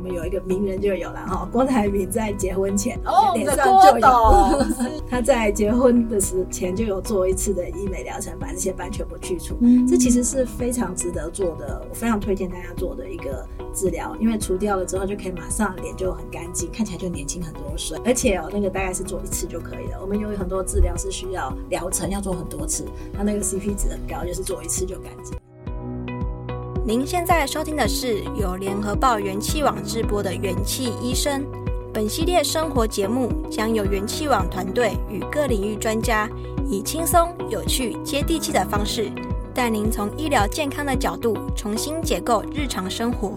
们有一个名人就有了哈，郭台铭在结婚前哦，脸上就有，他在结婚的时前就有做一次的医美疗程，把这些斑全部去除。嗯，这其实是非常值得做的，我非常推荐大家做的一个治疗，因为除掉了之后就可以马上脸就很干净，看起来就年轻很多岁。而且哦，那个大概是做一次就可以了。我们有很多治疗是需要疗程要做很多次，它那个 CP 值很高，就是做一次就干净。您现在收听的是由联合报元气网直播的元气医生。本系列生活节目将由元气网团队与各领域专家，以轻松、有趣、接地气的方式，带您从医疗健康的角度重新解构日常生活。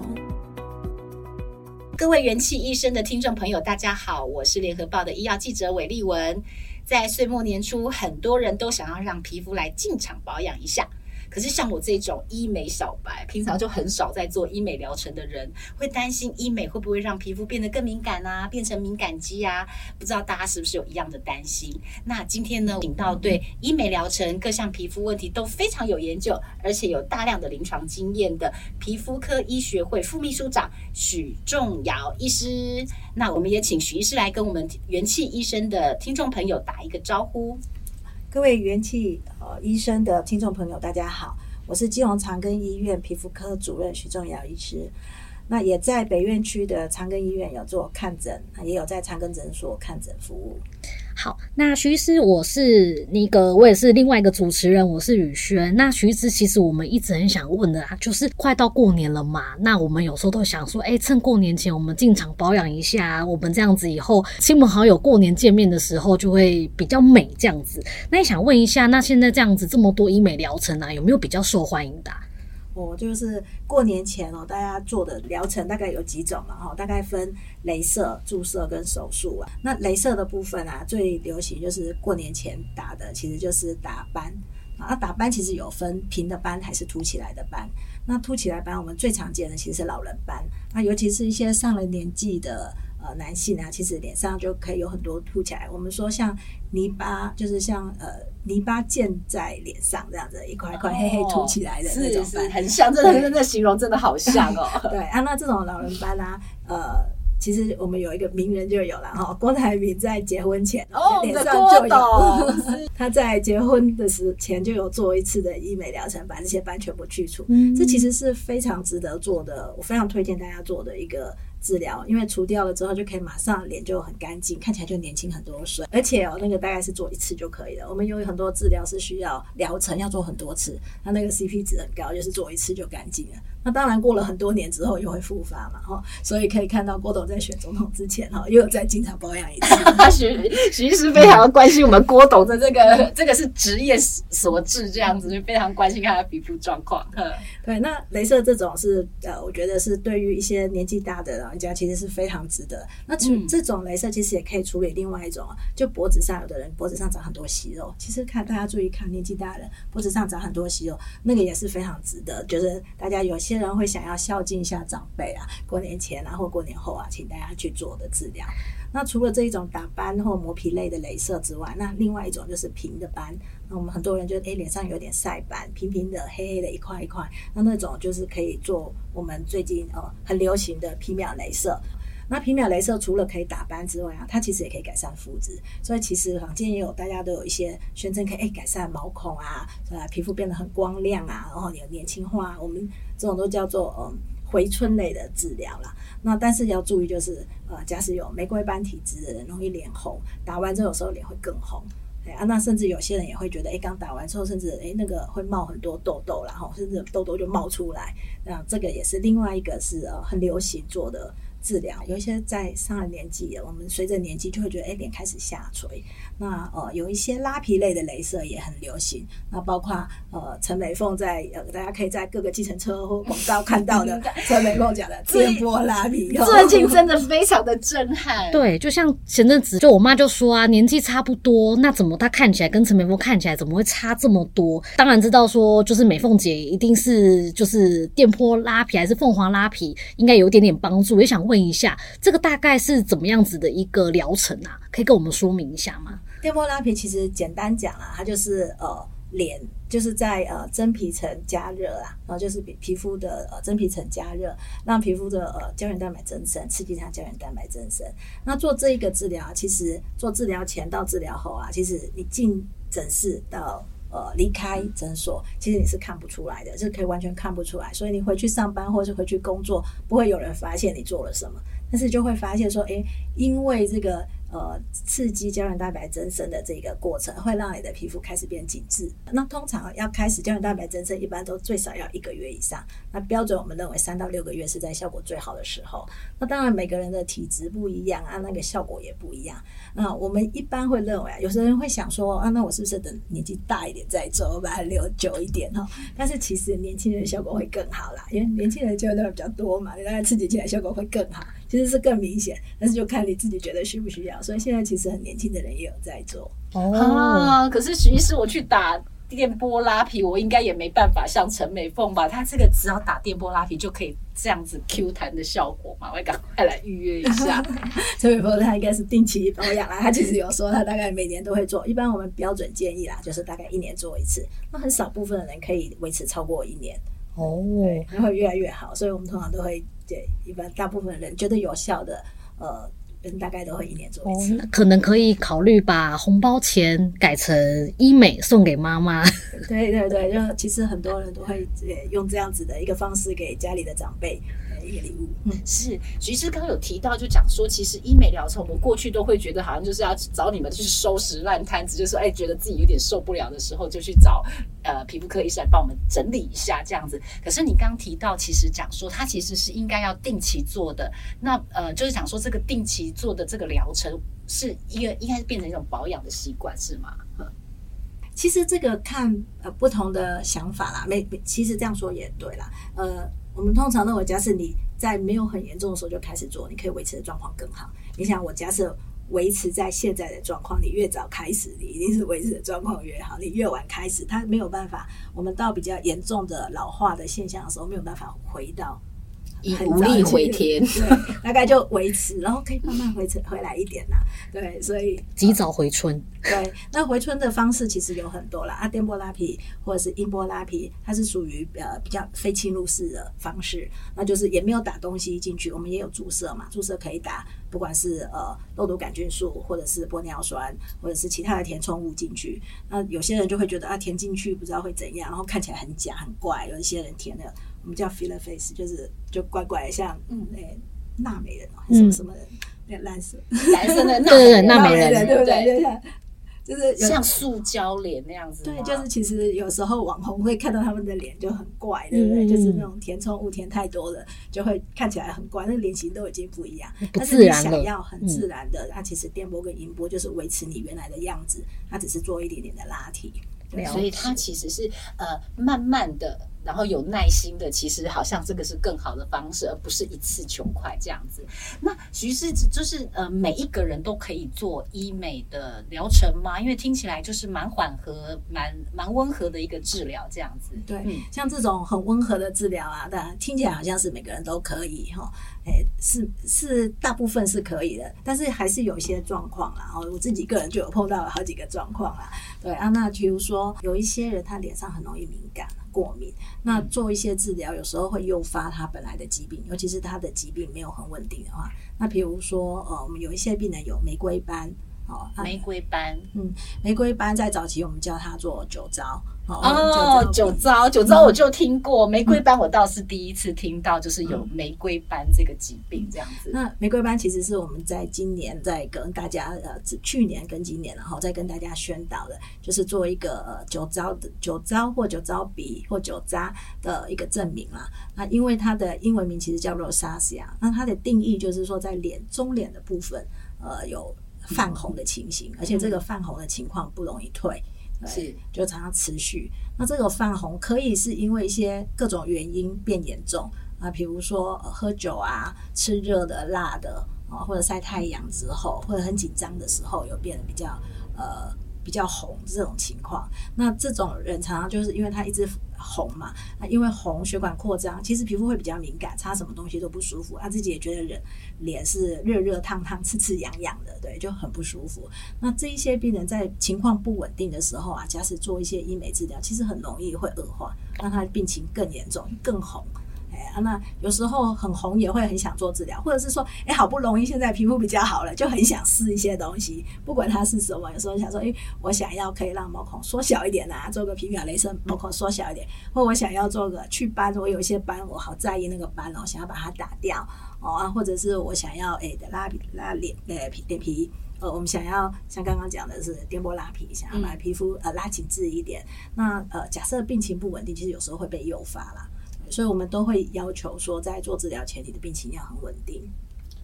各位元气医生的听众朋友，大家好，我是联合报的医药记者韦丽文。在岁末年初，很多人都想要让皮肤来进场保养一下。可是像我这种医美小白，平常就很少在做医美疗程的人，会担心医美会不会让皮肤变得更敏感啊，变成敏感肌啊？不知道大家是不是有一样的担心？那今天呢，请到对医美疗程各项皮肤问题都非常有研究，而且有大量的临床经验的皮肤科医学会副秘书长许仲尧医师。那我们也请许医师来跟我们元气医生的听众朋友打一个招呼。各位元气呃医生的听众朋友，大家好，我是基隆长庚医院皮肤科主任徐仲尧医师。那也在北院区的长庚医院有做看诊，也有在长庚诊所看诊服务。好，那徐医师，我是那个，我也是另外一个主持人，我是雨轩。那徐医师，其实我们一直很想问的啊，就是快到过年了嘛，那我们有时候都想说，哎，趁过年前我们进场保养一下，我们这样子以后亲朋好友过年见面的时候就会比较美这样子。那也想问一下，那现在这样子这么多医美疗程啊，有没有比较受欢迎的啊？我就是过年前哦，大家做的疗程大概有几种了？哈，大概分镭射、注射跟手术啊。那镭射的部分啊，最流行就是过年前打的，其实就是打斑啊。打斑其实有分平的斑还是凸起来的斑。那凸起来斑我们最常见的其实是老人斑，那尤其是一些上了年纪的。呃，男性啊，其实脸上就可以有很多凸起来。我们说像泥巴，就是像呃泥巴溅在脸上这样子，一块一块黑黑凸起来的那种斑，是是很像。这真的 形容真的好像哦。对啊，那这种老人斑啊，呃，其实我们有一个名人就有了哈，郭台铭在结婚前哦，脸上就有，他在结婚的时前就有做一次的医美疗程，把这些斑全部去除。嗯，这其实是非常值得做的，我非常推荐大家做的一个。治疗，因为除掉了之后就可以马上脸就很干净，看起来就年轻很多岁。而且哦，那个大概是做一次就可以了。我们有很多治疗是需要疗程要做很多次，它那个 CP 值很高，就是做一次就干净了。那当然过了很多年之后又会复发嘛，哈，所以可以看到郭董在选总统之前哈，又有在经常保养一次。徐徐医师非常关心我们郭董的这个，这个是职业所致，这样子就非常关心他的皮肤状况。对，那镭射这种是呃，我觉得是对于一些年纪大的啊老人家其实是非常值得。那这这种镭射其实也可以处理另外一种，就脖子上有的人脖子上长很多息肉，其实看大家注意看年纪大的人脖子上长很多息肉，那个也是非常值得，就是大家有些人会想要孝敬一下长辈啊，过年前啊或过年后啊，请大家去做的治疗。那除了这一种打斑或磨皮类的镭射之外，那另外一种就是平的斑。那我们很多人就诶脸上有点晒斑，平平的黑黑的一块一块，那那种就是可以做我们最近呃很流行的皮秒镭射。那皮秒镭射除了可以打斑之外啊，它其实也可以改善肤质。所以其实坊间也有大家都有一些宣称可以诶改善毛孔啊，呃皮肤变得很光亮啊，然后有年轻化。我们这种都叫做嗯回春类的治疗啦。那但是要注意，就是呃，假使有玫瑰斑体质的人，容易脸红，打完之后有时候脸会更红。哎啊，那甚至有些人也会觉得，哎，刚打完之后，甚至哎那个会冒很多痘痘，然后甚至痘痘就冒出来。那这个也是另外一个是呃很流行做的治疗。有一些在上了年纪，我们随着年纪就会觉得，哎，脸开始下垂。那呃，有一些拉皮类的镭射也很流行。那包括呃，陈美凤在呃，大家可以在各个计程车或广告看到的陈美凤讲的电波拉皮，最近真的非常的震撼。对，就像前阵子，就我妈就说啊，年纪差不多，那怎么她看起来跟陈美凤看起来怎么会差这么多？当然知道说，就是美凤姐一定是就是电波拉皮还是凤凰拉皮，应该有一点点帮助。也想问问一下，这个大概是怎么样子的一个疗程啊？可以跟我们说明一下吗？电波拉皮其实简单讲啊，它就是呃脸就是在呃真皮层加热啊，然后就是皮皮肤的呃真皮层加热，让皮肤的呃胶原蛋白增生，刺激它胶原蛋白增生。那做这一个治疗，其实做治疗前到治疗后啊，其实你进诊室到呃离开诊所，其实你是看不出来的，这可以完全看不出来。所以你回去上班或者是回去工作，不会有人发现你做了什么，但是就会发现说，诶，因为这个。呃，刺激胶原蛋白增生的这个过程，会让你的皮肤开始变紧致。那通常要开始胶原蛋白增生，一般都最少要一个月以上。那标准我们认为三到六个月是在效果最好的时候。那当然每个人的体质不一样啊，那个效果也不一样。那我们一般会认为啊，有些人会想说啊，那我是不是等年纪大一点再做，我把它留久一点哈？但是其实年轻人效果会更好啦，因为年轻人胶原蛋白比较多嘛，你大概刺激起来效果会更好。其实是更明显，但是就看你自己觉得需不需要。所以现在其实很年轻的人也有在做哦。啊，可是徐医师，我去打电波拉皮，我应该也没办法像陈美凤吧？她这个只要打电波拉皮就可以这样子 Q 弹的效果嘛？我赶快来预约一下。陈美凤她应该是定期保养啦，她其实有说她大概每年都会做。一般我们标准建议啦，就是大概一年做一次。那很少部分的人可以维持超过一年哦，对，然后越来越好。所以我们通常都会。对，一般大部分人觉得有效的，呃，人大概都会一年做一次。哦，可能可以考虑把红包钱改成医美送给妈妈。对对对，就其实很多人都会用这样子的一个方式给家里的长辈。一个礼物，嗯，是徐医师刚刚有提到，就讲说，其实医美疗程，我们过去都会觉得好像就是要找你们去收拾烂摊子，就是说，哎，觉得自己有点受不了的时候，就去找呃皮肤科医生来帮我们整理一下这样子。可是你刚刚提到，其实讲说，它其实是应该要定期做的。那呃，就是讲说，这个定期做的这个疗程，是一个应该是变成一种保养的习惯，是吗？嗯，其实这个看呃不同的想法啦，没，其实这样说也对啦，呃。我们通常认为，假设你在没有很严重的时候就开始做，你可以维持的状况更好。你想，我假设维持在现在的状况，你越早开始，你一定是维持的状况越好。你越晚开始，它没有办法。我们到比较严重的老化的现象的时候，没有办法回到。无力回天，对，大概就维持，然后可以慢慢回回来一点啦。对，所以及早回春。对，那回春的方式其实有很多啦，啊，电波拉皮或者是音波拉皮，它是属于呃比较非侵入式的方式，那就是也没有打东西进去，我们也有注射嘛，注射可以打，不管是呃肉毒杆菌素或者是玻尿酸或者是其他的填充物进去。那有些人就会觉得啊，填进去不知道会怎样，然后看起来很假很怪，有一些人填的。我们叫 filler face，就是就怪怪的像嗯诶纳美人哦，什么什么人，那蓝色蓝色的 纳美人，对不对？就是像塑胶脸那样子。对，就是其实有时候网红会看到他们的脸就很怪，对不对？就是那种填充物填太多了，就会看起来很怪，那脸型都已经不一样。但是你想要很自然的，它其实电波跟音波就是维持你原来的样子，它只是做一点点的拉提。对，所以它其实是呃慢慢的。然后有耐心的，其实好像这个是更好的方式，而不是一次求快这样子。那徐医师就是呃，每一个人都可以做医美的疗程吗？因为听起来就是蛮缓和、蛮蛮温和的一个治疗这样子。对，嗯、像这种很温和的治疗啊，当然听起来好像是每个人都可以哈。哎，是是，大部分是可以的，但是还是有一些状况啦。哦，我自己个人就有碰到了好几个状况啦。对啊，那比如说有一些人他脸上很容易敏感。过敏，那做一些治疗，有时候会诱发他本来的疾病，尤其是他的疾病没有很稳定的话。那比如说，呃，我们有一些病人有玫瑰斑，哦，玫瑰斑，嗯，玫瑰斑在早期我们叫它做酒糟。哦，酒糟，酒糟我就听过，玫瑰斑我倒是第一次听到，就是有玫瑰斑这个疾病这样子。那玫瑰斑其实是我们在今年在跟大家呃，去年跟今年然后再跟大家宣导的，就是做一个酒糟的酒糟或酒糟鼻或酒渣的一个证明啦。那因为它的英文名其实叫 rosacea，那它的定义就是说在脸中脸的部分呃有泛红的情形，而且这个泛红的情况不容易退。是，就常常持续。那这个泛红可以是因为一些各种原因变严重啊，比如说喝酒啊、吃热的、辣的啊，或者晒太阳之后，或者很紧张的时候，有变得比较呃比较红这种情况。那这种人常常就是因为他一直红嘛，那因为红血管扩张，其实皮肤会比较敏感，擦什么东西都不舒服。他自己也觉得人脸是热热烫烫、刺刺痒痒的，对，就很不舒服。那这一些病人在情况不稳定的时候啊，假使做一些医美治疗，其实很容易会恶化，让他的病情更严重、更红。哎，那有时候很红也会很想做治疗，或者是说，哎，好不容易现在皮肤比较好了，就很想试一些东西，不管它是什么。有时候想说，哎，我想要可以让毛孔缩小一点啊，做个皮秒雷射，毛孔缩小一点，或我想要做个祛斑，我有一些斑，我好在意那个斑哦，想要把它打掉哦啊，或者是我想要哎的拉拉脸呃皮脸皮，呃，我们想要像刚刚讲的是颠簸拉皮，想要把皮肤呃拉紧致一点。那呃，假设病情不稳定，其实有时候会被诱发啦。所以，我们都会要求说，在做治疗前，你的病情要很稳定。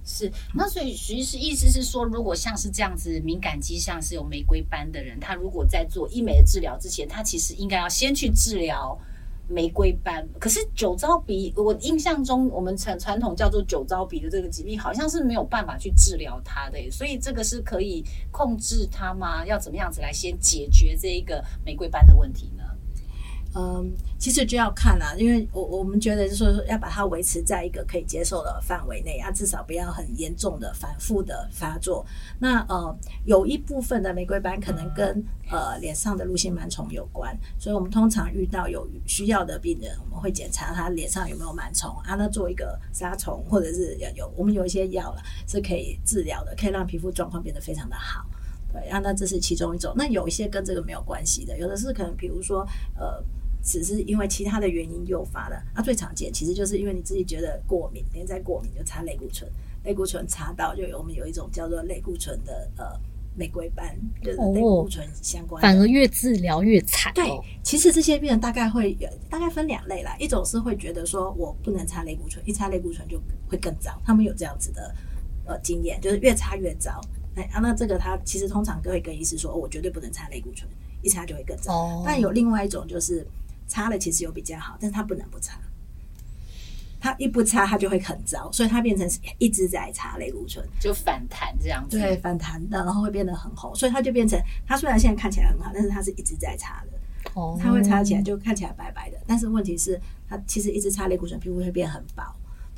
是，那所以徐医师意思是说，如果像是这样子敏感肌像是有玫瑰斑的人，他如果在做医美的治疗之前，他其实应该要先去治疗玫瑰斑。可是酒糟鼻，我印象中我们传传统叫做酒糟鼻的这个疾病，好像是没有办法去治疗它的。所以这个是可以控制它吗？要怎么样子来先解决这一个玫瑰斑的问题呢？嗯，其实就要看啦，因为我我们觉得就是说要把它维持在一个可以接受的范围内啊，至少不要很严重的反复的发作。那呃，有一部分的玫瑰斑可能跟呃脸上的露腺螨虫有关，所以我们通常遇到有需要的病人，我们会检查他脸上有没有螨虫啊，那做一个杀虫，或者是有我们有一些药了是可以治疗的，可以让皮肤状况变得非常的好。对啊，那这是其中一种。那有一些跟这个没有关系的，有的是可能比如说呃。只是因为其他的原因诱发的，那、啊、最常见其实就是因为你自己觉得过敏，连在过敏就擦类固醇，类固醇擦到就有我们有一种叫做类固醇的呃玫瑰斑，就是类固醇相关、哦，反而越治疗越惨、哦。对，其实这些病人大概会有大概分两类啦，一种是会觉得说我不能擦类固醇，一擦类固醇就会更糟，他们有这样子的呃经验，就是越擦越糟。哎啊，那这个他其实通常都会跟医师说，哦、我绝对不能擦类固醇，一擦就会更糟。哦、但有另外一种就是。擦了其实有比较好，但是它不能不擦，它一不擦它就会很糟，所以它变成一直在擦类固醇，就反弹这样子。对，反弹的，然后会变得很红，所以它就变成它虽然现在看起来很好，但是它是一直在擦的。哦，它会擦起来就看起来白白的，但是问题是，它其实一直擦类固醇，皮肤会变很薄。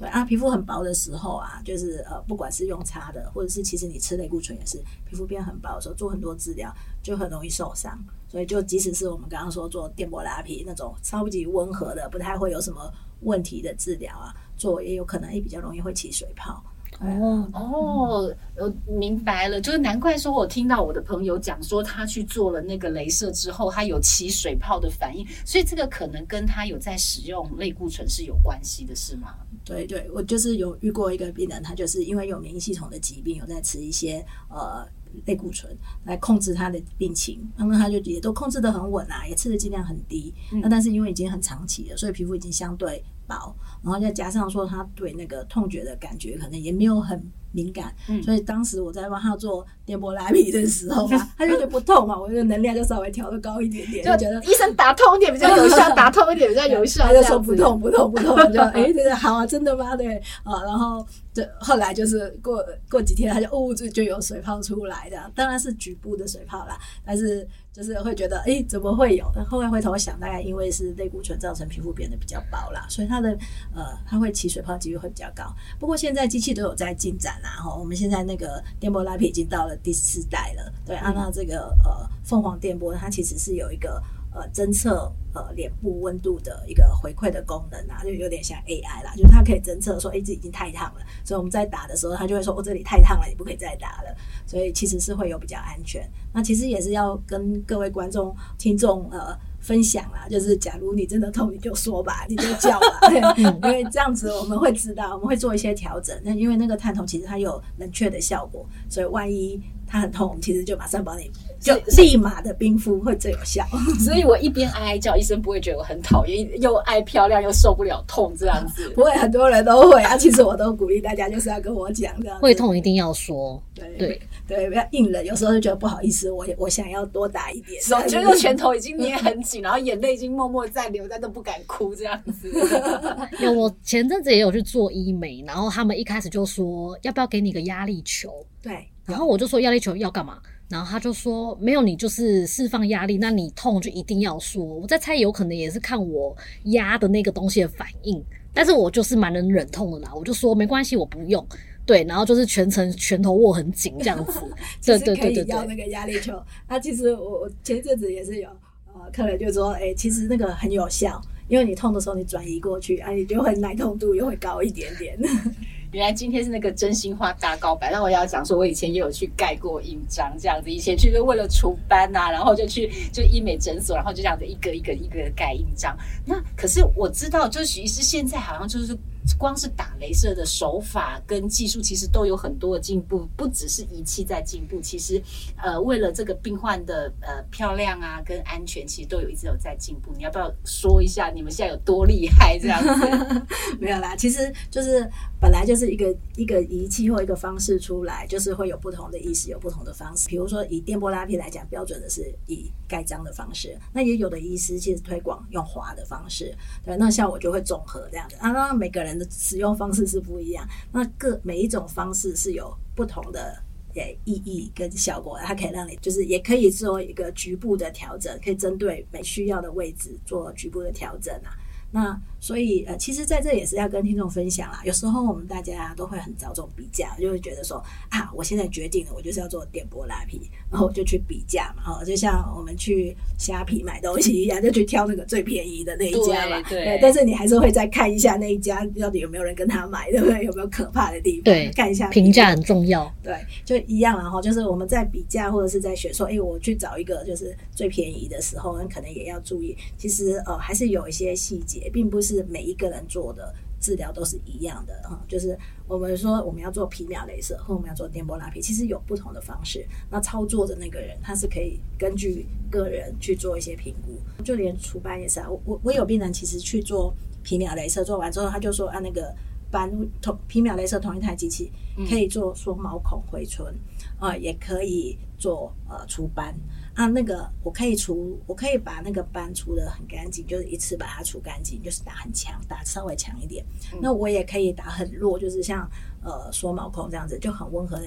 对啊，皮肤很薄的时候啊，就是呃，不管是用擦的，或者是其实你吃类固醇也是，皮肤变很薄的时候，做很多治疗就很容易受伤。所以就即使是我们刚刚说做电波拉皮那种超级温和的，不太会有什么问题的治疗啊，做也有可能也比较容易会起水泡。哦。哦，我明白了，就是难怪说，我听到我的朋友讲说，他去做了那个镭射之后，他有起水泡的反应，所以这个可能跟他有在使用类固醇是有关系的，是吗？对对，我就是有遇过一个病人，他就是因为有免疫系统的疾病，有在吃一些呃类固醇来控制他的病情，那么他就也都控制的很稳啊，也吃的剂量很低，那、嗯、但是因为已经很长期了，所以皮肤已经相对薄，然后再加上说他对那个痛觉的感觉可能也没有很敏感，嗯、所以当时我在帮他做电波拉皮的时候嘛，他就觉得不痛嘛，我就能量就稍微调的高一点点，就觉得医生打痛一点比较有效，打痛一点比较有效，他就说不痛不痛不痛，就哎，真的好啊，真的吗？对啊，然后就后来就是过过几天他就哦就就有水泡出来的，当然是局部的水泡啦，但是。就是会觉得，哎、欸，怎么会有？但后来回头想，大概因为是类固醇造成皮肤变得比较薄啦，所以它的呃，它会起水泡几率会比较高。不过现在机器都有在进展啦，哈，我们现在那个电波拉皮已经到了第四代了。对，按照这个呃凤凰电波，它其实是有一个。呃，侦测呃脸部温度的一个回馈的功能啊，就有点像 AI 啦，就是它可以侦测说，哎，这已经太烫了，所以我们在打的时候，它就会说，我、哦、这里太烫了，你不可以再打了。所以其实是会有比较安全。那其实也是要跟各位观众、听众呃分享啦，就是假如你真的痛，你就说吧，你就叫吧，因为这样子我们会知道，我们会做一些调整。那因为那个探头其实它有冷却的效果，所以万一。他很痛，其实就马上帮你，就立马的冰敷会最有效。所以我一边哀哀叫，医生不会觉得我很讨厌，又爱漂亮又受不了痛这样子。不会，很多人都会啊。其实我都鼓励大家，就是要跟我讲这样。会痛一定要说，对对对，比较硬忍。有时候就觉得不好意思，我我想要多打一点，手觉得拳头已经捏很 紧，然后眼泪已经默默在流，但都不敢哭这样子。有，我前阵子也有去做医美，然后他们一开始就说要不要给你个压力球？对。然后我就说压力球要干嘛？然后他就说没有，你就是释放压力，那你痛就一定要说。我在猜，有可能也是看我压的那个东西的反应，但是我就是蛮能忍痛的啦，我就说没关系，我不用。对，然后就是全程拳头握很紧这样子，对对对对对。要那个压力球，那其实我我前阵子也是有呃客人就说，哎，其实那个很有效，因为你痛的时候你转移过去，啊，你就会耐痛度又会高一点点。原来今天是那个真心话大告白，那我要讲说，我以前也有去盖过印章，这样子，以前去就为了除斑呐、啊，然后就去就医美诊所，然后就这样子一个一个一个盖印章。那可是我知道，就是许医师现在好像就是。光是打镭射的手法跟技术，其实都有很多的进步，不只是仪器在进步，其实呃，为了这个病患的呃漂亮啊跟安全，其实都有一直有在进步。你要不要说一下你们现在有多厉害？这样子 没有啦，其实就是本来就是一个一个仪器或一个方式出来，就是会有不同的医师有不同的方式。比如说以电波拉皮来讲，标准的是以盖章的方式，那也有的医师其实推广用滑的方式，对，那像我就会综合这样子啊，那每个人。使用方式是不一样，那各每一种方式是有不同的诶意义跟效果，它可以让你就是也可以做一个局部的调整，可以针对每需要的位置做局部的调整啊。那所以呃，其实在这也是要跟听众分享啦。有时候我们大家都会很着重比价，就会觉得说啊，我现在决定了，我就是要做电波拉皮，然后我就去比价嘛。哦，就像我们去虾皮买东西一样，就去挑那个最便宜的那一家嘛。对。但是你还是会再看一下那一家到底有没有人跟他买，对不对？有没有可怕的地方？对，看一下评价很重要。对，就一样然后就是我们在比价或者是在选说，哎，我去找一个就是最便宜的时候，那可能也要注意，其实呃还是有一些细节，并不是。是每一个人做的治疗都是一样的哈，就是我们说我们要做皮秒镭射或我们要做电波拉皮，其实有不同的方式。那操作的那个人他是可以根据个人去做一些评估，就连除斑也是啊。我我我有病人其实去做皮秒镭射，做完之后他就说啊那个斑同皮秒镭射同一台机器可以做缩毛孔回春啊、呃，也可以做呃除斑。啊，那个我可以除，我可以把那个斑除的很干净，就是一次把它除干净，就是打很强，打稍微强一点。嗯。那我也可以打很弱，就是像呃缩毛孔这样子，就很温和的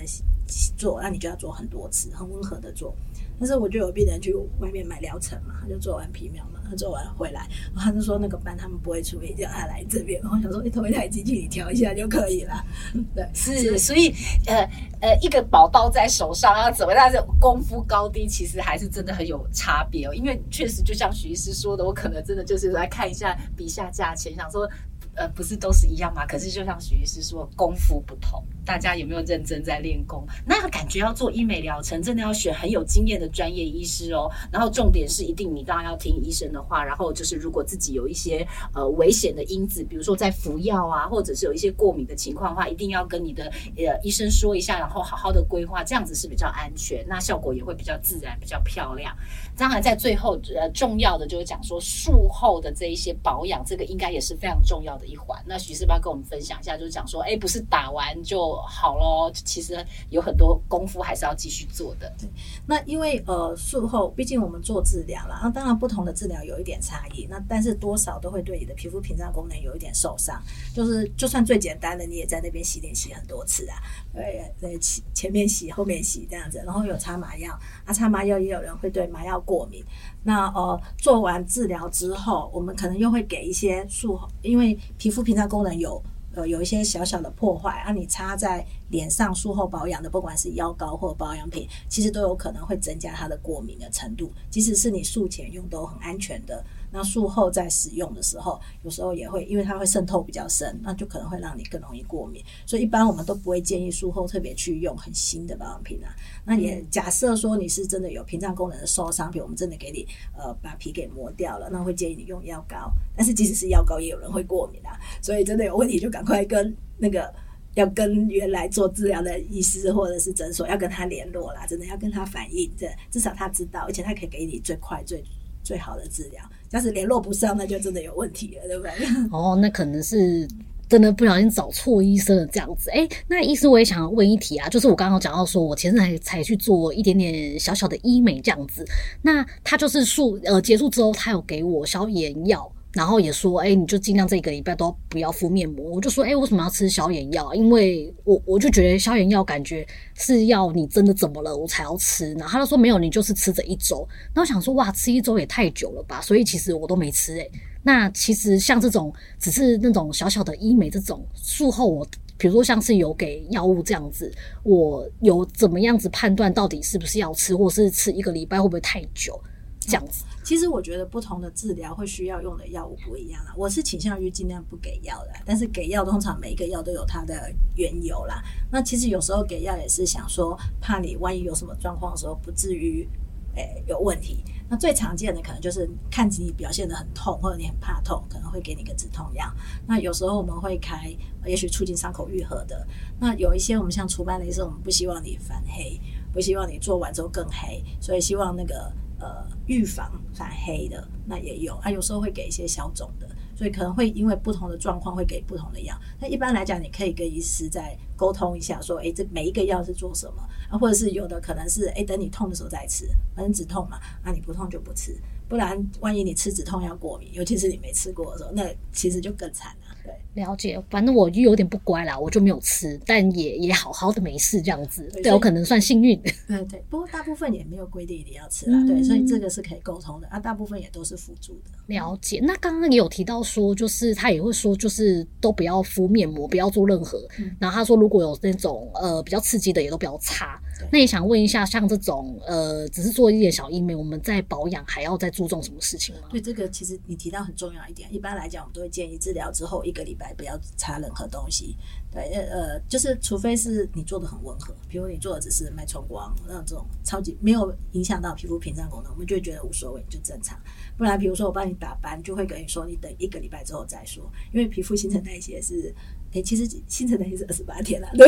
做。那你就要做很多次，很温和的做。但是我就有病人去外面买疗程嘛，他就做完皮秒嘛，他做完回来，他就说那个班他们不会处理，叫他来这边。然后我想说，你同一台机器你调一下就可以了。对，是，所以呃呃，一个宝刀在手上要怎么样？但是功夫高低其实还是真的很有差别哦。因为确实就像许医师说的，我可能真的就是来看一下，比一下价钱，想说。呃，不是都是一样吗？可是就像徐医师说，功夫不同，大家有没有认真在练功？那个感觉要做医美疗程，真的要选很有经验的专业医师哦。然后重点是，一定你当然要听医生的话。然后就是，如果自己有一些呃危险的因子，比如说在服药啊，或者是有一些过敏的情况的话，一定要跟你的呃医生说一下，然后好好的规划，这样子是比较安全，那效果也会比较自然，比较漂亮。当然，在最后呃重要的就是讲说术后的这一些保养，这个应该也是非常重要的。一环，那许师要跟我们分享一下，就是讲说，哎，不是打完就好咯，其实有很多功夫还是要继续做的。对，那因为呃术后，毕竟我们做治疗了，那当然不同的治疗有一点差异，那但是多少都会对你的皮肤屏障功能有一点受伤。就是就算最简单的，你也在那边洗脸洗很多次啊，对对，前前面洗后面洗这样子，然后有擦麻药，啊擦麻药也有人会对麻药过敏。那呃，做完治疗之后，我们可能又会给一些术后，因为皮肤屏障功能有呃有一些小小的破坏，啊，你擦在脸上术后保养的，不管是药膏或保养品，其实都有可能会增加它的过敏的程度，即使是你术前用都很安全的。那术后在使用的时候，有时候也会，因为它会渗透比较深，那就可能会让你更容易过敏。所以一般我们都不会建议术后特别去用很新的保养品啊。那也假设说你是真的有屏障功能的受伤，比如我们真的给你呃把皮给磨掉了，那会建议你用药膏。但是即使是药膏，也有人会过敏啊。所以真的有问题就赶快跟那个要跟原来做治疗的医师或者是诊所要跟他联络啦，真的要跟他反映，这至少他知道，而且他可以给你最快最最好的治疗。要是联络不上，那就真的有问题了，对不对？哦，那可能是真的不小心找错医生了，这样子。哎，那医师我也想问一题啊，就是我刚刚讲到说，我前阵才才去做一点点小小的医美这样子，那他就是术呃结束之后，他有给我消炎药。然后也说，哎，你就尽量这一个礼拜都不要敷面膜。我就说，哎，为什么要吃消炎药？因为我我就觉得消炎药感觉是要你真的怎么了我才要吃。然后他就说没有，你就是吃这一周。然后我想说，哇，吃一周也太久了吧？所以其实我都没吃。哎，那其实像这种只是那种小小的医美这种术后我，比如说像是有给药物这样子，我有怎么样子判断到底是不是要吃，或是吃一个礼拜会不会太久？这样子，其实我觉得不同的治疗会需要用的药物不一样啦。我是倾向于尽量不给药的，但是给药通常每一个药都有它的缘由啦。那其实有时候给药也是想说，怕你万一有什么状况的时候，不至于诶、有问题。那最常见的可能就是看起你表现得很痛，或者你很怕痛，可能会给你个止痛药。那有时候我们会开，也许促进伤口愈合的。那有一些我们像除斑的医生，我们不希望你反黑，不希望你做完之后更黑，所以希望那个。呃，预防反黑的那也有啊，有时候会给一些消肿的，所以可能会因为不同的状况会给不同的药。那一般来讲，你可以跟医师再沟通一下，说，哎，这每一个药是做什么啊？或者是有的可能是，哎，等你痛的时候再吃，反正止痛嘛，啊，你不痛就不吃，不然万一你吃止痛药过敏，尤其是你没吃过的时候，那其实就更惨了。对，了解。反正我就有点不乖啦，我就没有吃，但也也好好的没事这样子。对，对我可能算幸运。对对，不过大部分也没有规定一定要吃啦。嗯、对，所以这个是可以沟通的啊。大部分也都是辅助的。了解。那刚刚也有提到说，就是他也会说，就是都不要敷面膜，不要做任何。嗯、然后他说，如果有那种呃比较刺激的，也都不要擦。对那也想问一下，像这种呃只是做一点小医美，我们在保养还要再注重什么事情吗？对，这个其实你提到很重要一点。一般来讲，我们都会建议治疗之后一个礼拜不要擦任何东西，对，呃，就是除非是你做的很温和，比如你做的只是脉冲光那种超级没有影响到皮肤屏障功能，我们就会觉得无所谓，就正常。不然，比如说我帮你打斑，就会跟你说你等一个礼拜之后再说，因为皮肤新陈代谢是，诶，其实新陈代谢是二十八天了，对，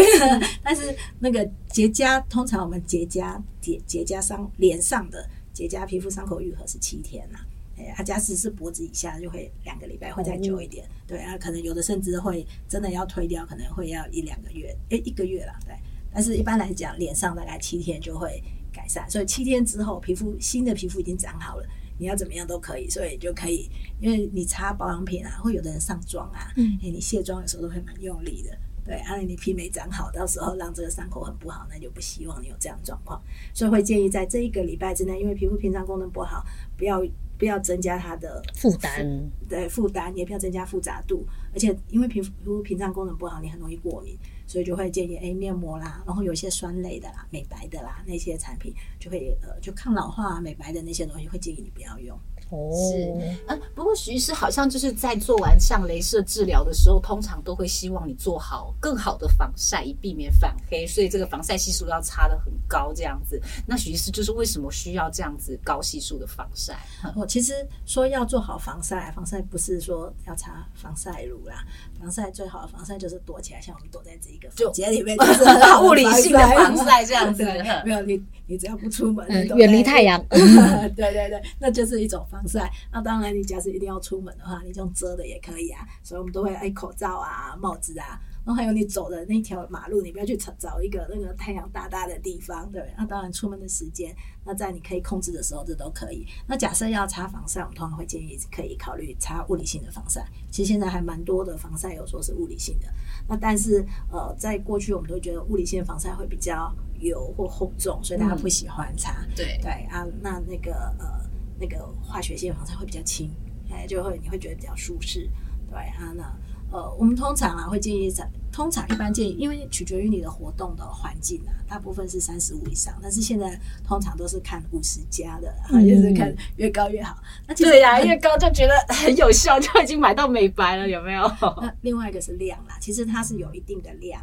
但是那个结痂，通常我们结痂结结痂伤脸上的结痂皮肤伤口愈合是七天呐。哎，它假使是脖子以下，就会两个礼拜，会再久一点。哦、对啊，可能有的甚至会真的要推掉，可能会要一两个月，哎，一个月了。对，但是一般来讲，脸上大概七天就会改善。所以七天之后，皮肤新的皮肤已经长好了，你要怎么样都可以。所以就可以，因为你擦保养品啊，会有的人上妆啊，嗯，你卸妆的时候都会蛮用力的。对，而、啊、你皮没长好，到时候让这个伤口很不好，那就不希望你有这样状况。所以会建议在这一个礼拜之内，因为皮肤屏障功能不好，不要。不要增加它的负担，对负担，也不要增加复杂度。而且因为皮肤屏障功能不好，你很容易过敏，所以就会建议哎面膜啦，然后有一些酸类的啦、美白的啦那些产品，就会呃就抗老化、美白的那些东西，会建议你不要用。哦，是，嗯，不过徐医师好像就是在做完像镭射治疗的时候，通常都会希望你做好更好的防晒，以避免反黑，所以这个防晒系数要擦的很高这样子。那徐医师就是为什么需要这样子高系数的防晒？我其实说要做好防晒，防晒不是说要擦防晒乳啦，防晒最好的防晒就是躲起来，像我们躲在这一个房间里面，就是 物理性的防晒这样子。没有你，你只要不出门，远离太阳，对对对，那就是一种防。防晒，那当然，你假设一定要出门的话，你用遮的也可以啊。所以我们都会戴口罩啊、帽子啊。然后还有你走的那条马路，你不要去找找一个那个太阳大大的地方，对。那当然，出门的时间，那在你可以控制的时候，这都可以。那假设要擦防晒，我们通常会建议可以考虑擦物理性的防晒。其实现在还蛮多的防晒有说是物理性的。那但是呃，在过去我们都觉得物理性的防晒会比较油或厚重，所以大家不喜欢擦。嗯、对对啊，那那个呃。那个化学性的防晒会比较轻，哎，就会你会觉得比较舒适，对啊。那呃，我们通常啊会建议在，通常一般建议，因为取决于你的活动的环境啊，大部分是三十五以上，但是现在通常都是看五十加的，然后就是看越高越好。嗯、那对呀、啊，越高就觉得很有效，就已经买到美白了，有没有？那另外一个是量啦，其实它是有一定的量。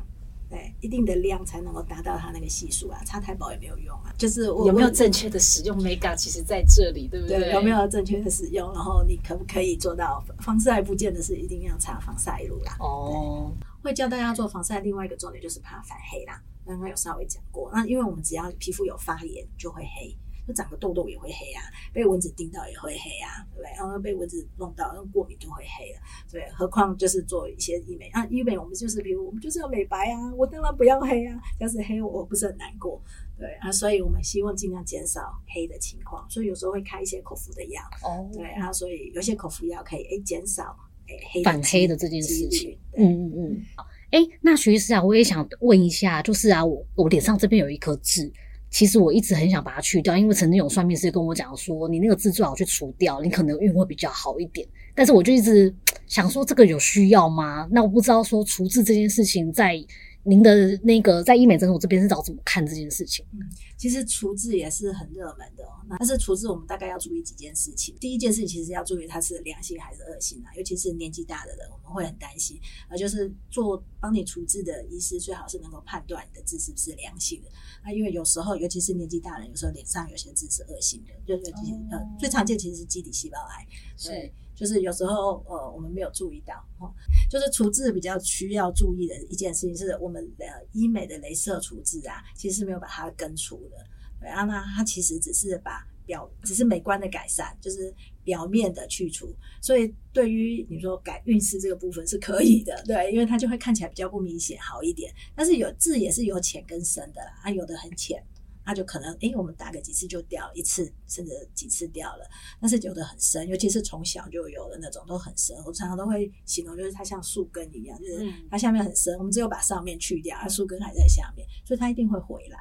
对，一定的量才能够达到它那个系数啊，擦太薄也没有用啊。就是我有没有正确的使用 Mega，其实在这里，对不对？对，有没有正确的使用？然后你可不可以做到防晒？不见得是一定要擦防晒乳啦。哦，会教大家做防晒，另外一个重点就是怕反黑啦。刚刚有稍微讲过，那因为我们只要皮肤有发炎就会黑，就长个痘痘也会黑啊，被蚊子叮到也会黑啊，对不对？然后被蚊子弄到，那过敏就会黑了，对。何况就是做一些医美啊，医美我们就是比如我们就是要美白啊，我当然不要黑啊，要是黑我不是很难过，对啊，所以我们希望尽量减少黑的情况，所以有时候会开一些口服的药，哦，对啊，所以有些口服药可以诶减少诶黑反黑的这件事情，嗯嗯嗯。哎，那徐医师啊，我也想问一下，就是啊，我我脸上这边有一颗痣，其实我一直很想把它去掉，因为曾经有算命师跟我讲说，你那个痣最好去除掉，你可能运会比较好一点。但是我就一直想说，这个有需要吗？那我不知道说除痣这件事情在。您的那个在医美诊所这边是找怎么看这件事情？嗯，其实除痣也是很热门的哦。那但是除痣我们大概要注意几件事情。第一件事情其实要注意它是良性还是恶性啊，尤其是年纪大的人，我们会很担心。呃，就是做帮你除痣的医师最好是能够判断你的痣是不是良性的。那因为有时候尤其是年纪大人，有时候脸上有些痣是恶性的，就尤其呃最常见其实是基底细胞癌。对。就是有时候，呃，我们没有注意到，哈，就是除痣比较需要注意的一件事情，是我们的医美的镭射除痣啊，其实是没有把它根除的，对啊，那它其实只是把表，只是美观的改善，就是表面的去除，所以对于你说改运势这个部分是可以的，对，因为它就会看起来比较不明显，好一点。但是有痣也是有浅跟深的啦，它有的很浅。那就可能，诶，我们打个几次就掉一次，甚至几次掉了。但是有的很深，尤其是从小就有的那种都很深。我常常都会形容，就是它像树根一样，就是它下面很深，我们只有把上面去掉，它树根还在下面，所以它一定会回来。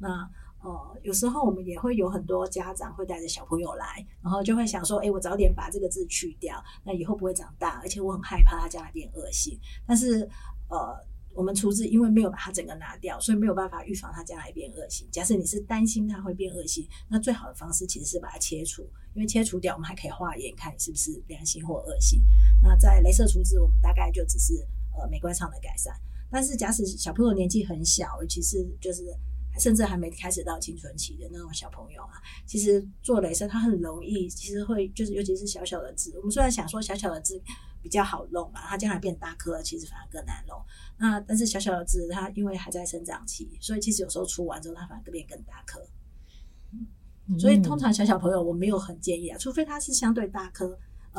那呃，有时候我们也会有很多家长会带着小朋友来，然后就会想说，诶，我早点把这个痣去掉，那以后不会长大，而且我很害怕它将来变恶性。但是呃。我们除痣，因为没有把它整个拿掉，所以没有办法预防它将来变恶性。假设你是担心它会变恶性，那最好的方式其实是把它切除，因为切除掉，我们还可以化验看你是不是良性或恶性。那在镭射除痣，我们大概就只是呃美观上的改善。但是假使小朋友年纪很小，尤其是就是甚至还没开始到青春期的那种小朋友啊，其实做镭射它很容易，其实会就是尤其是小小的痣，我们虽然想说小小的痣。比较好弄嘛，它将来变大颗，其实反而更难弄。那但是小小的痣，它因为还在生长期，所以其实有时候除完之后，它反而变更大颗。嗯，所以通常小小朋友我没有很建议啊，除非它是相对大颗，呃，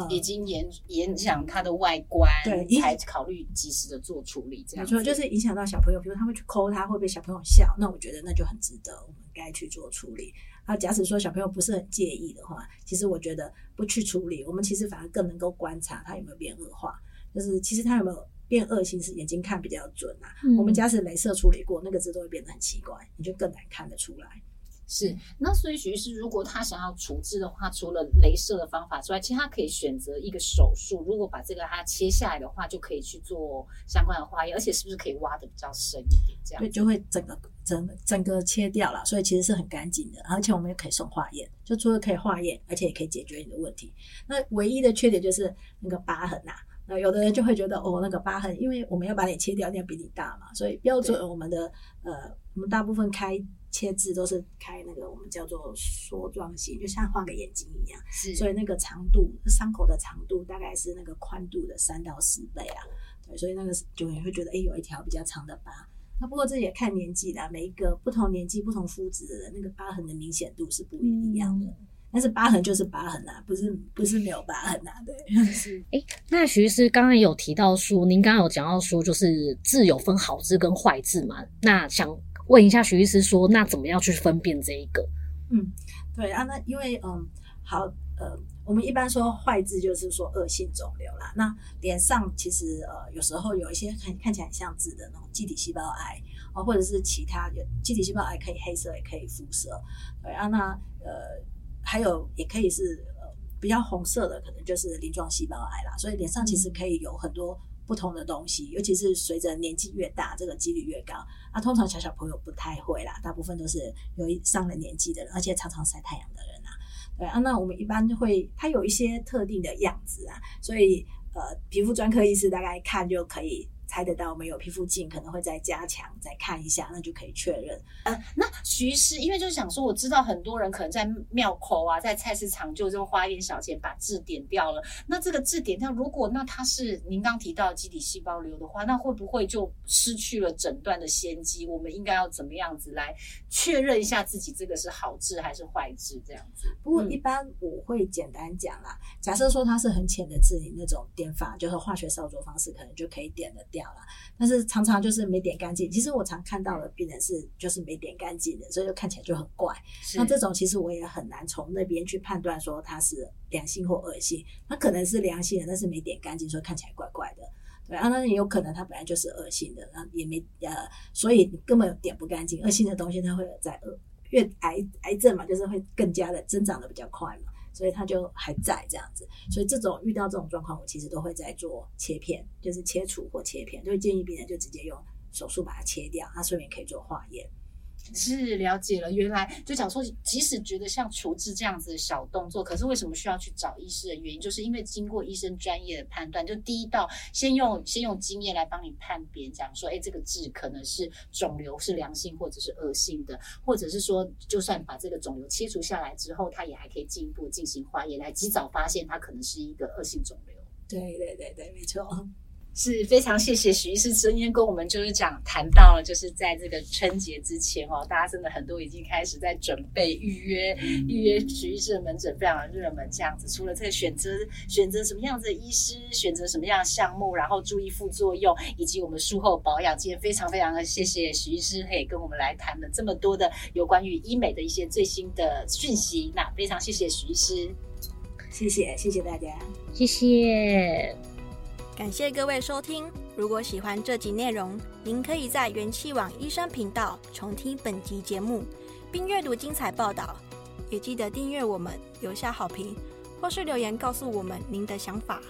已经影影响它的外观，对，才考虑及时的做处理。这样没错，就是影响到小朋友，比如他会去抠它，会被小朋友笑，那我觉得那就很值得，我们该去做处理。啊，假使说小朋友不是很介意的话，其实我觉得不去处理，我们其实反而更能够观察他有没有变恶化。就是其实他有没有变恶性，是眼睛看比较准啊。嗯、我们假使镭射处理过，那个字都会变得很奇怪，你就更难看得出来。是，那所以许医师，如果他想要除痣的话，除了镭射的方法之外，其实他可以选择一个手术。如果把这个它切下来的话，就可以去做相关的化验，而且是不是可以挖得比较深一点？这样对，就会整个整整个切掉了，所以其实是很干净的。而且我们也可以送化验，就除了可以化验，而且也可以解决你的问题。那唯一的缺点就是那个疤痕呐、啊。那有的人就会觉得哦，那个疤痕，因为我们要把你切掉，要比你大嘛，所以标准我们的呃，我们大部分开。切字都是开那个我们叫做梭状型，就像换个眼睛一样，是，所以那个长度，伤口的长度大概是那个宽度的三到四倍啊。对，所以那个就你会觉得，哎、欸，有一条比较长的疤。那不过这也看年纪啦，每一个不同年纪、不同肤质的人，那个疤痕的明显度是不一样的。嗯、但是疤痕就是疤痕啊，不是不是没有疤痕啊。对，是。哎、欸，那徐医师刚刚有提到说，您刚刚有讲到说，就是痣有分好痣跟坏痣嘛？那想。问一下徐医师说，那怎么样去分辨这一个？嗯，对啊，那因为嗯，好，呃，我们一般说坏痣就是说恶性肿瘤啦。那脸上其实呃，有时候有一些看看起来很像痣的那种基底细胞癌啊，或者是其他有基底细胞癌，可以黑色也可以肤色。对啊，那呃，还有也可以是呃比较红色的，可能就是鳞状细胞癌啦。所以脸上其实可以有很多。不同的东西，尤其是随着年纪越大，这个几率越高。啊、通常小小朋友不太会啦，大部分都是有一上了年纪的人，而且常常晒太阳的人啊。对啊，那我们一般会，它有一些特定的样子啊，所以呃，皮肤专科医师大概看就可以猜得到没有皮肤镜，可能会再加强再看一下，那就可以确认。呃，那徐医师，因为就是想说，我知道很多人可能在庙口啊，在菜市场就这么花一点小钱把痣点掉了。那这个痣点掉，如果那它是您刚提到的基底细胞瘤的话，那会不会就失去了诊断的先机？我们应该要怎么样子来确认一下自己这个是好痣还是坏痣？这样子。不过一般我会简单讲啦，嗯、假设说它是很浅的痣，你那种点法就是化学烧灼方式，可能就可以点得掉了。但是常常就是没点干净。其实我常看到的病人是就是没点干净的，所以就看起来就很怪。是那这种其实我也很难从那边去判断说它是良性或恶性。它可能是良性的，但是没点干净，所以看起来怪怪的。对啊，那也有可能它本来就是恶性的，然后也没呃，所以你根本点不干净。恶性的东西它会在恶越癌癌症嘛，就是会更加的增长的比较快嘛。所以它就还在这样子，所以这种遇到这种状况，我其实都会在做切片，就是切除或切片，就会建议病人就直接用手术把它切掉，那顺便可以做化验。是了解了，原来就讲说，即使觉得像除痣这样子的小动作，可是为什么需要去找医师的原因，就是因为经过医生专业的判断，就第一道先用先用经验来帮你判别，讲说，哎，这个痣可能是肿瘤是良性或者是恶性的，或者是说，就算把这个肿瘤切除下来之后，它也还可以进一步进行化验，来及早发现它可能是一个恶性肿瘤。对对对对，没错。是非常谢谢徐医师今天跟我们就是讲谈到了，就是在这个春节之前哦，大家真的很多已经开始在准备预约预约徐医师的门诊，非常的热门这样子。除了这个选择选择什么样子的医师，选择什么样的项目，然后注意副作用，以及我们术后保养，今天非常非常的谢谢徐医师，可以跟我们来谈了这么多的有关于医美的一些最新的讯息。那非常谢谢徐医师，谢谢谢谢大家，谢谢。感谢各位收听。如果喜欢这集内容，您可以在元气网医生频道重听本集节目，并阅读精彩报道。也记得订阅我们，留下好评，或是留言告诉我们您的想法。